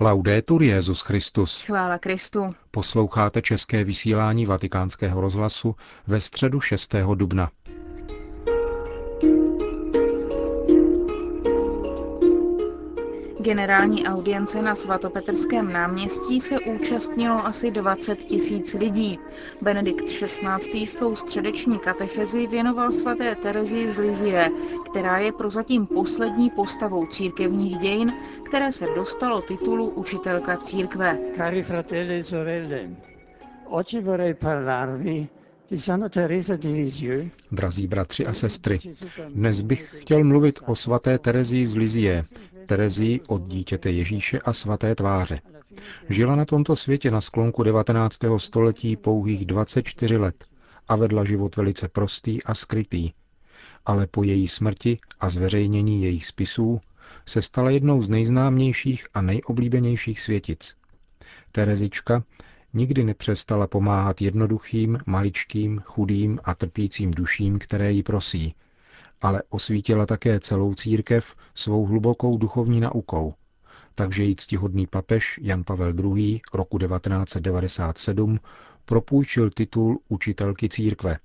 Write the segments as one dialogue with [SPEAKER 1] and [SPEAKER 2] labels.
[SPEAKER 1] Laudetur Jezus Christus.
[SPEAKER 2] Chvála Kristu.
[SPEAKER 1] Posloucháte české vysílání Vatikánského rozhlasu ve středu 6. dubna.
[SPEAKER 2] Generální audience na svatopetrském náměstí se účastnilo asi 20 tisíc lidí. Benedikt XVI. svou středeční katechezi věnoval svaté Terezi z Lizie, která je prozatím poslední postavou církevních dějin, které se dostalo titulu učitelka církve.
[SPEAKER 3] Cari fratelli e sorelle, oggi vorrei parlarvi
[SPEAKER 1] Drazí bratři a sestry, dnes bych chtěl mluvit o svaté Terezii z Lizie, Terezii od dítěte Ježíše a svaté tváře. Žila na tomto světě na sklonku 19. století pouhých 24 let a vedla život velice prostý a skrytý. Ale po její smrti a zveřejnění jejich spisů se stala jednou z nejznámějších a nejoblíbenějších světic. Terezička nikdy nepřestala pomáhat jednoduchým, maličkým, chudým a trpícím duším, které ji prosí, ale osvítila také celou církev svou hlubokou duchovní naukou. Takže její ctihodný papež Jan Pavel II. roku 1997 propůjčil titul učitelky církve.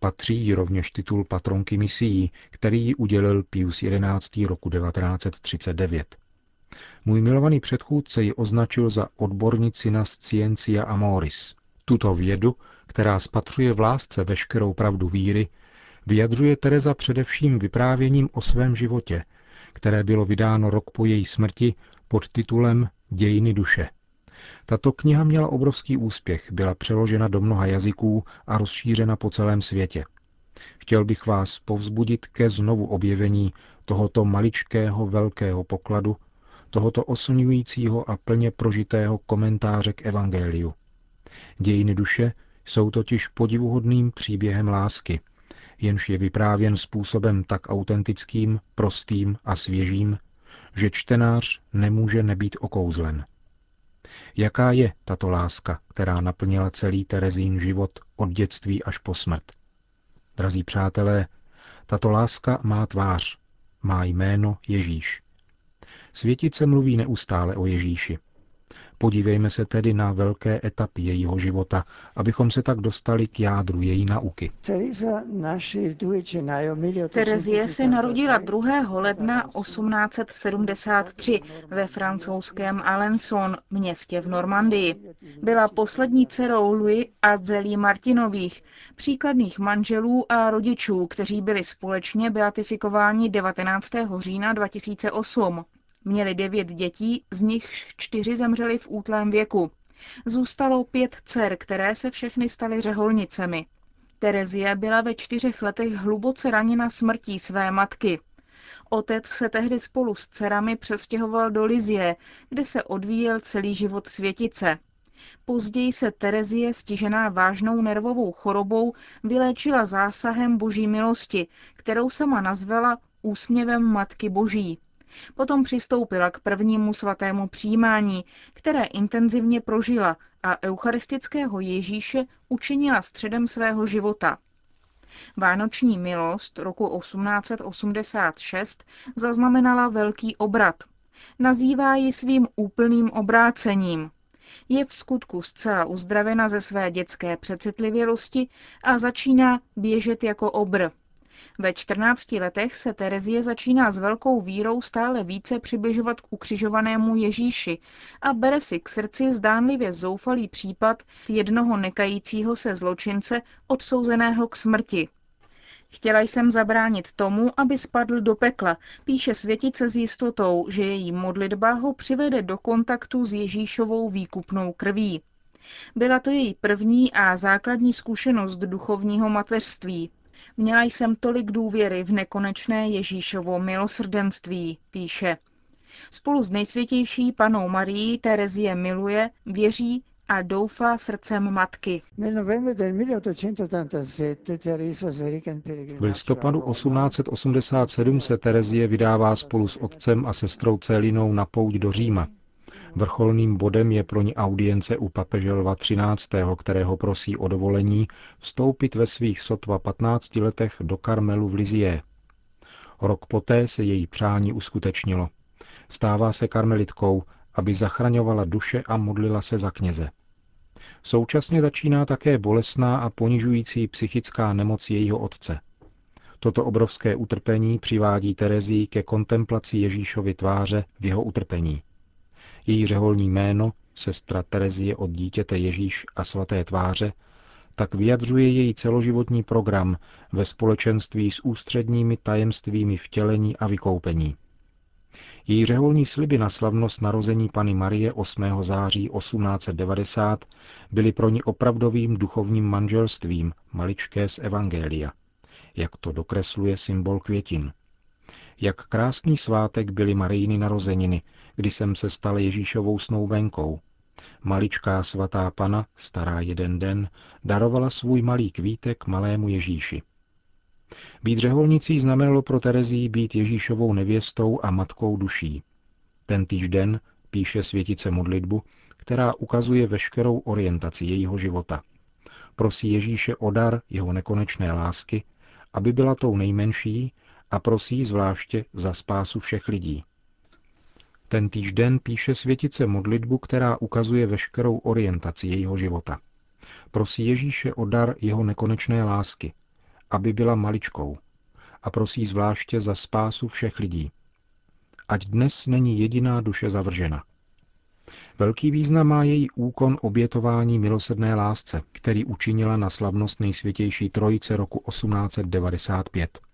[SPEAKER 1] Patří jí rovněž titul patronky misií, který ji udělil Pius XI. roku 1939. Můj milovaný předchůdce ji označil za odbornici na scientia amoris. Tuto vědu, která spatřuje v lásce veškerou pravdu víry, vyjadřuje Teresa především vyprávěním o svém životě, které bylo vydáno rok po její smrti pod titulem Dějiny duše. Tato kniha měla obrovský úspěch, byla přeložena do mnoha jazyků a rozšířena po celém světě. Chtěl bych vás povzbudit ke znovu objevení tohoto maličkého velkého pokladu, tohoto oslňujícího a plně prožitého komentáře k Evangeliu. Dějiny duše jsou totiž podivuhodným příběhem lásky, jenž je vyprávěn způsobem tak autentickým, prostým a svěžím, že čtenář nemůže nebýt okouzlen. Jaká je tato láska, která naplnila celý Terezín život od dětství až po smrt? Drazí přátelé, tato láska má tvář, má jméno Ježíš. Světice mluví neustále o Ježíši. Podívejme se tedy na velké etapy jejího života, abychom se tak dostali k jádru její nauky.
[SPEAKER 2] Terezie se narodila 2. ledna 1873 ve francouzském Alençon, městě v Normandii. Byla poslední dcerou Louis a Zelí Martinových, příkladných manželů a rodičů, kteří byli společně beatifikováni 19. října 2008. Měli devět dětí, z nichž čtyři zemřeli v útlém věku. Zůstalo pět dcer, které se všechny staly řeholnicemi. Terezie byla ve čtyřech letech hluboce raněna smrtí své matky. Otec se tehdy spolu s dcerami přestěhoval do Lizie, kde se odvíjel celý život světice. Později se Terezie, stižená vážnou nervovou chorobou, vyléčila zásahem boží milosti, kterou sama nazvala úsměvem Matky Boží. Potom přistoupila k prvnímu svatému přijímání, které intenzivně prožila a eucharistického Ježíše učinila středem svého života. Vánoční milost roku 1886 zaznamenala velký obrat. Nazývá ji svým úplným obrácením. Je v skutku zcela uzdravena ze své dětské přecitlivělosti a začíná běžet jako obr. Ve 14 letech se Terezie začíná s velkou vírou stále více přibližovat k ukřižovanému Ježíši a bere si k srdci zdánlivě zoufalý případ jednoho nekajícího se zločince odsouzeného k smrti. Chtěla jsem zabránit tomu, aby spadl do pekla, píše světice s jistotou, že její modlitba ho přivede do kontaktu s Ježíšovou výkupnou krví. Byla to její první a základní zkušenost duchovního mateřství. Měla jsem tolik důvěry v nekonečné Ježíšovo milosrdenství, píše. Spolu s nejsvětější panou Marií Terezie miluje, věří a doufá srdcem matky.
[SPEAKER 1] V listopadu 1887 se Terezie vydává spolu s otcem a sestrou Célinou na pouť do Říma. Vrcholným bodem je pro ní audience u papeže Lva XIII., kterého prosí o dovolení vstoupit ve svých sotva 15 letech do Karmelu v Lizie. Rok poté se její přání uskutečnilo. Stává se karmelitkou aby zachraňovala duše a modlila se za kněze. Současně začíná také bolestná a ponižující psychická nemoc jejího otce. Toto obrovské utrpení přivádí Terezii ke kontemplaci Ježíšovy tváře v jeho utrpení. Její řeholní jméno, sestra Terezie od dítěte Ježíš a svaté tváře, tak vyjadřuje její celoživotní program ve společenství s ústředními tajemstvími vtělení a vykoupení. Její řeholní sliby na slavnost narození Pany Marie 8. září 1890 byly pro ní opravdovým duchovním manželstvím maličké z Evangelia, jak to dokresluje symbol květin. Jak krásný svátek byly Marijiny narozeniny, kdy jsem se stal Ježíšovou snoubenkou. Maličká svatá pana, stará jeden den, darovala svůj malý kvítek malému Ježíši. Být řeholnicí znamenalo pro Terezii být Ježíšovou nevěstou a matkou duší. Ten den píše světice modlitbu, která ukazuje veškerou orientaci jejího života. Prosí Ježíše o dar jeho nekonečné lásky, aby byla tou nejmenší a prosí zvláště za spásu všech lidí. Ten den píše světice modlitbu, která ukazuje veškerou orientaci jejího života. Prosí Ježíše o dar jeho nekonečné lásky, aby byla maličkou a prosí zvláště za spásu všech lidí. Ať dnes není jediná duše zavržena. Velký význam má její úkon obětování milosedné lásce, který učinila na slavnost nejsvětější trojice roku 1895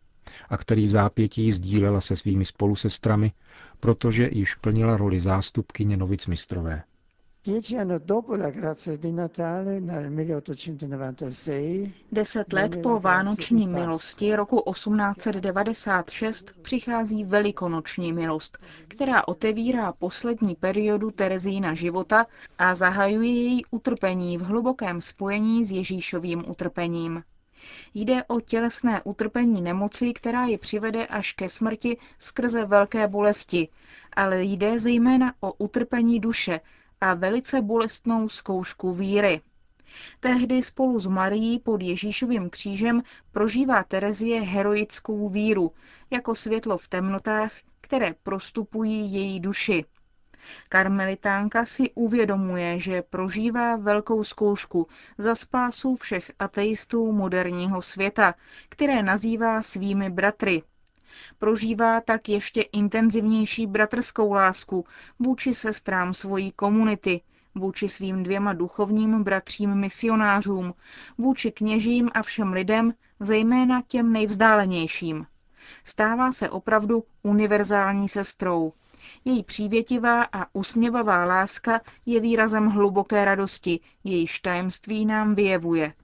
[SPEAKER 1] a který v zápětí sdílela se svými spolusestrami, protože již plnila roli zástupkyně Novic mistrové.
[SPEAKER 2] Deset let po Vánoční milosti roku 1896 přichází Velikonoční milost, která otevírá poslední periodu Terezína života a zahajuje její utrpení v hlubokém spojení s Ježíšovým utrpením. Jde o tělesné utrpení nemoci, která ji přivede až ke smrti skrze velké bolesti, ale jde zejména o utrpení duše, a velice bolestnou zkoušku víry. Tehdy spolu s Marií pod Ježíšovým křížem prožívá Terezie heroickou víru, jako světlo v temnotách, které prostupují její duši. Karmelitánka si uvědomuje, že prožívá velkou zkoušku za spásu všech ateistů moderního světa, které nazývá svými bratry, Prožívá tak ještě intenzivnější bratrskou lásku vůči sestrám svojí komunity, vůči svým dvěma duchovním bratřím misionářům, vůči kněžím a všem lidem, zejména těm nejvzdálenějším. Stává se opravdu univerzální sestrou. Její přívětivá a usměvavá láska je výrazem hluboké radosti, jejíž tajemství nám vyjevuje.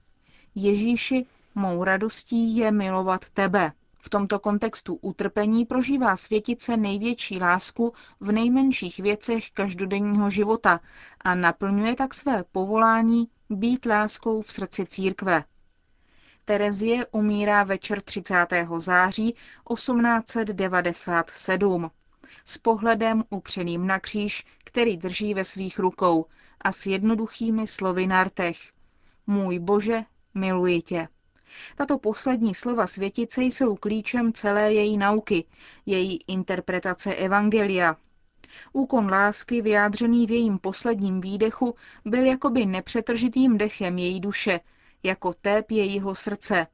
[SPEAKER 2] Ježíši, mou radostí je milovat tebe. V tomto kontextu utrpení prožívá světice největší lásku v nejmenších věcech každodenního života a naplňuje tak své povolání být láskou v srdci církve. Terezie umírá večer 30. září 1897 s pohledem upřeným na kříž, který drží ve svých rukou a s jednoduchými slovy na rtech. Můj Bože, miluji tě. Tato poslední slova světice jsou klíčem celé její nauky, její interpretace Evangelia. Úkon lásky vyjádřený v jejím posledním výdechu byl jakoby nepřetržitým dechem její duše, jako tép jejího srdce.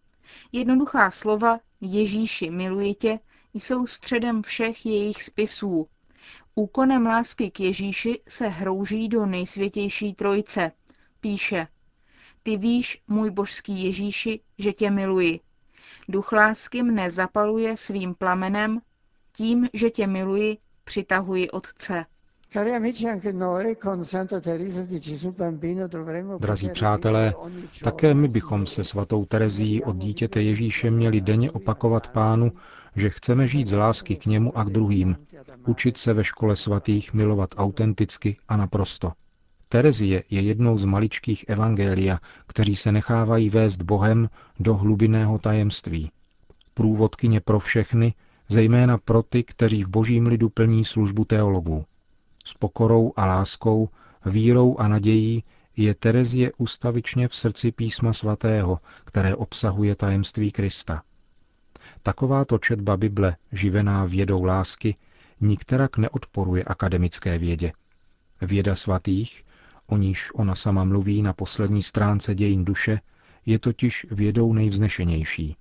[SPEAKER 2] Jednoduchá slova Ježíši miluji tě jsou středem všech jejich spisů. Úkonem lásky k Ježíši se hrouží do nejsvětější trojce. Píše, ty víš, můj božský Ježíši, že tě miluji. Duch lásky mne zapaluje svým plamenem, tím, že tě miluji, přitahuji Otce.
[SPEAKER 1] Drazí přátelé, také my bychom se svatou Terezí od dítěte Ježíše měli denně opakovat pánu, že chceme žít z lásky k němu a k druhým, učit se ve škole svatých milovat autenticky a naprosto. Terezie je jednou z maličkých evangelia, kteří se nechávají vést Bohem do hlubinného tajemství. Průvodkyně pro všechny, zejména pro ty, kteří v božím lidu plní službu teologů. S pokorou a láskou, vírou a nadějí je Terezie ustavičně v srdci písma svatého, které obsahuje tajemství Krista. Takováto četba Bible, živená vědou lásky, nikterak neodporuje akademické vědě. Věda svatých, o níž ona sama mluví na poslední stránce dějin duše, je totiž vědou nejvznešenější.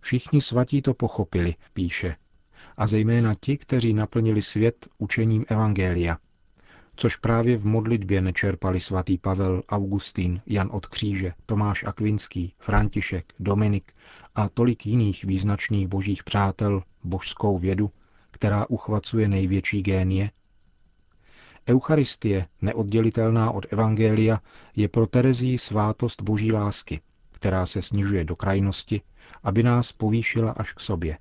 [SPEAKER 1] Všichni svatí to pochopili, píše, a zejména ti, kteří naplnili svět učením Evangelia, což právě v modlitbě nečerpali svatý Pavel, Augustín, Jan od Kříže, Tomáš Akvinský, František, Dominik a tolik jiných význačných božích přátel božskou vědu, která uchvacuje největší génie? Eucharistie, neoddělitelná od Evangelia, je pro Terezii svátost boží lásky, která se snižuje do krajnosti, aby nás povýšila až k sobě.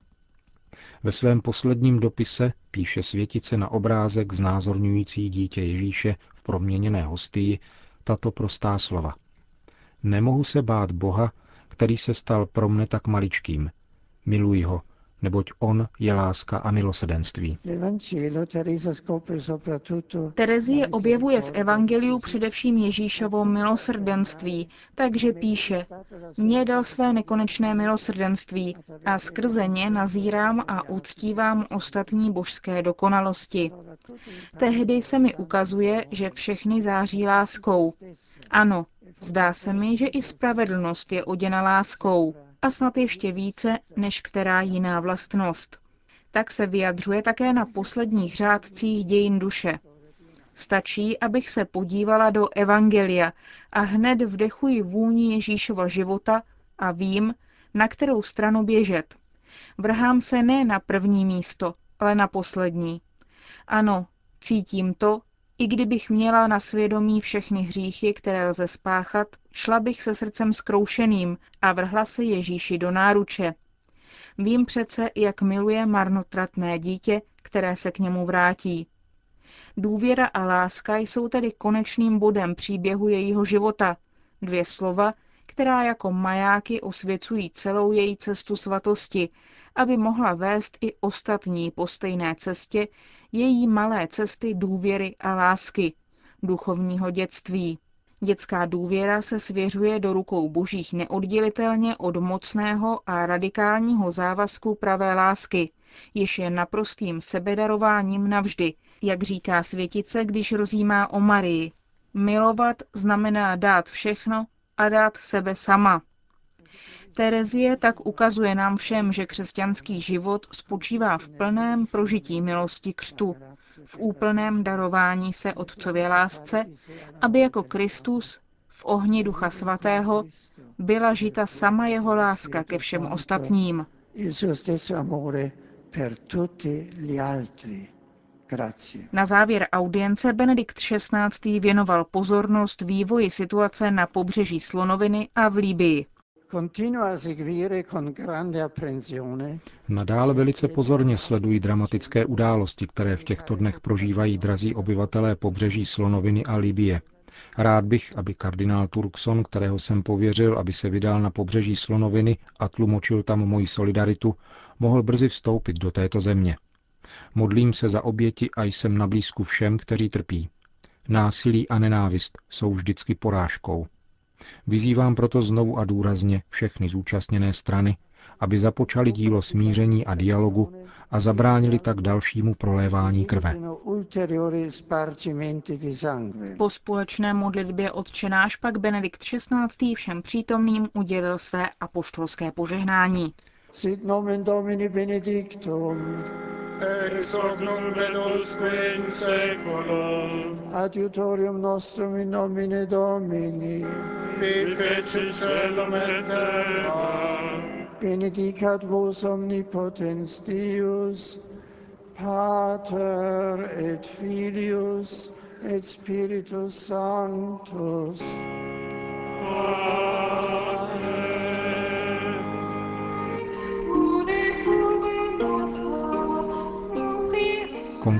[SPEAKER 1] Ve svém posledním dopise píše světice na obrázek znázorňující dítě Ježíše v proměněné hostii tato prostá slova. Nemohu se bát Boha, který se stal pro mne tak maličkým. Miluji ho, neboť on je láska a milosedenství.
[SPEAKER 2] Terezie objevuje v Evangeliu především Ježíšovo milosrdenství, takže píše, Mně dal své nekonečné milosrdenství a skrze ně nazírám a uctívám ostatní božské dokonalosti. Tehdy se mi ukazuje, že všechny září láskou. Ano, zdá se mi, že i spravedlnost je oděna láskou a snad ještě více než která jiná vlastnost. Tak se vyjadřuje také na posledních řádcích dějin duše. Stačí, abych se podívala do Evangelia a hned vdechuji vůni Ježíšova života a vím, na kterou stranu běžet. Vrhám se ne na první místo, ale na poslední. Ano, cítím to, i kdybych měla na svědomí všechny hříchy, které lze spáchat, šla bych se srdcem skroušeným a vrhla se Ježíši do náruče. Vím přece, jak miluje marnotratné dítě, které se k němu vrátí. Důvěra a láska jsou tedy konečným bodem příběhu jejího života. Dvě slova, která jako majáky osvěcují celou její cestu svatosti, aby mohla vést i ostatní po stejné cestě její malé cesty důvěry a lásky, duchovního dětství. Dětská důvěra se svěřuje do rukou božích neoddělitelně od mocného a radikálního závazku pravé lásky, jež je naprostým sebedarováním navždy, jak říká světice, když rozjímá o Marii. Milovat znamená dát všechno a dát sebe sama. Terezie tak ukazuje nám všem, že křesťanský život spočívá v plném prožití milosti křtu, v úplném darování se Otcově lásce, aby jako Kristus v ohni Ducha Svatého byla žita sama jeho láska ke všem ostatním. Na závěr audience Benedikt XVI. věnoval pozornost vývoji situace na pobřeží Slonoviny a v Líbii.
[SPEAKER 1] Nadále velice pozorně sledují dramatické události, které v těchto dnech prožívají drazí obyvatelé pobřeží Slonoviny a Libie. Rád bych, aby kardinál Turkson, kterého jsem pověřil, aby se vydal na pobřeží Slonoviny a tlumočil tam moji solidaritu, mohl brzy vstoupit do této země. Modlím se za oběti a jsem na blízku všem, kteří trpí. Násilí a nenávist jsou vždycky porážkou. Vyzývám proto znovu a důrazně všechny zúčastněné strany, aby započali dílo smíření a dialogu a zabránili tak dalšímu prolévání krve.
[SPEAKER 2] Po společné modlitbě odčenáš pak Benedikt XVI. všem přítomným udělil své apoštolské požehnání. Sit nomen Domini benedictum ex hoc nunc et in seculum. Adiutorium nostrum in nomine Domini. Qui fecit celum et terra. Benedicat vos omnipotens Deus, Pater et Filius et Spiritus Sanctus.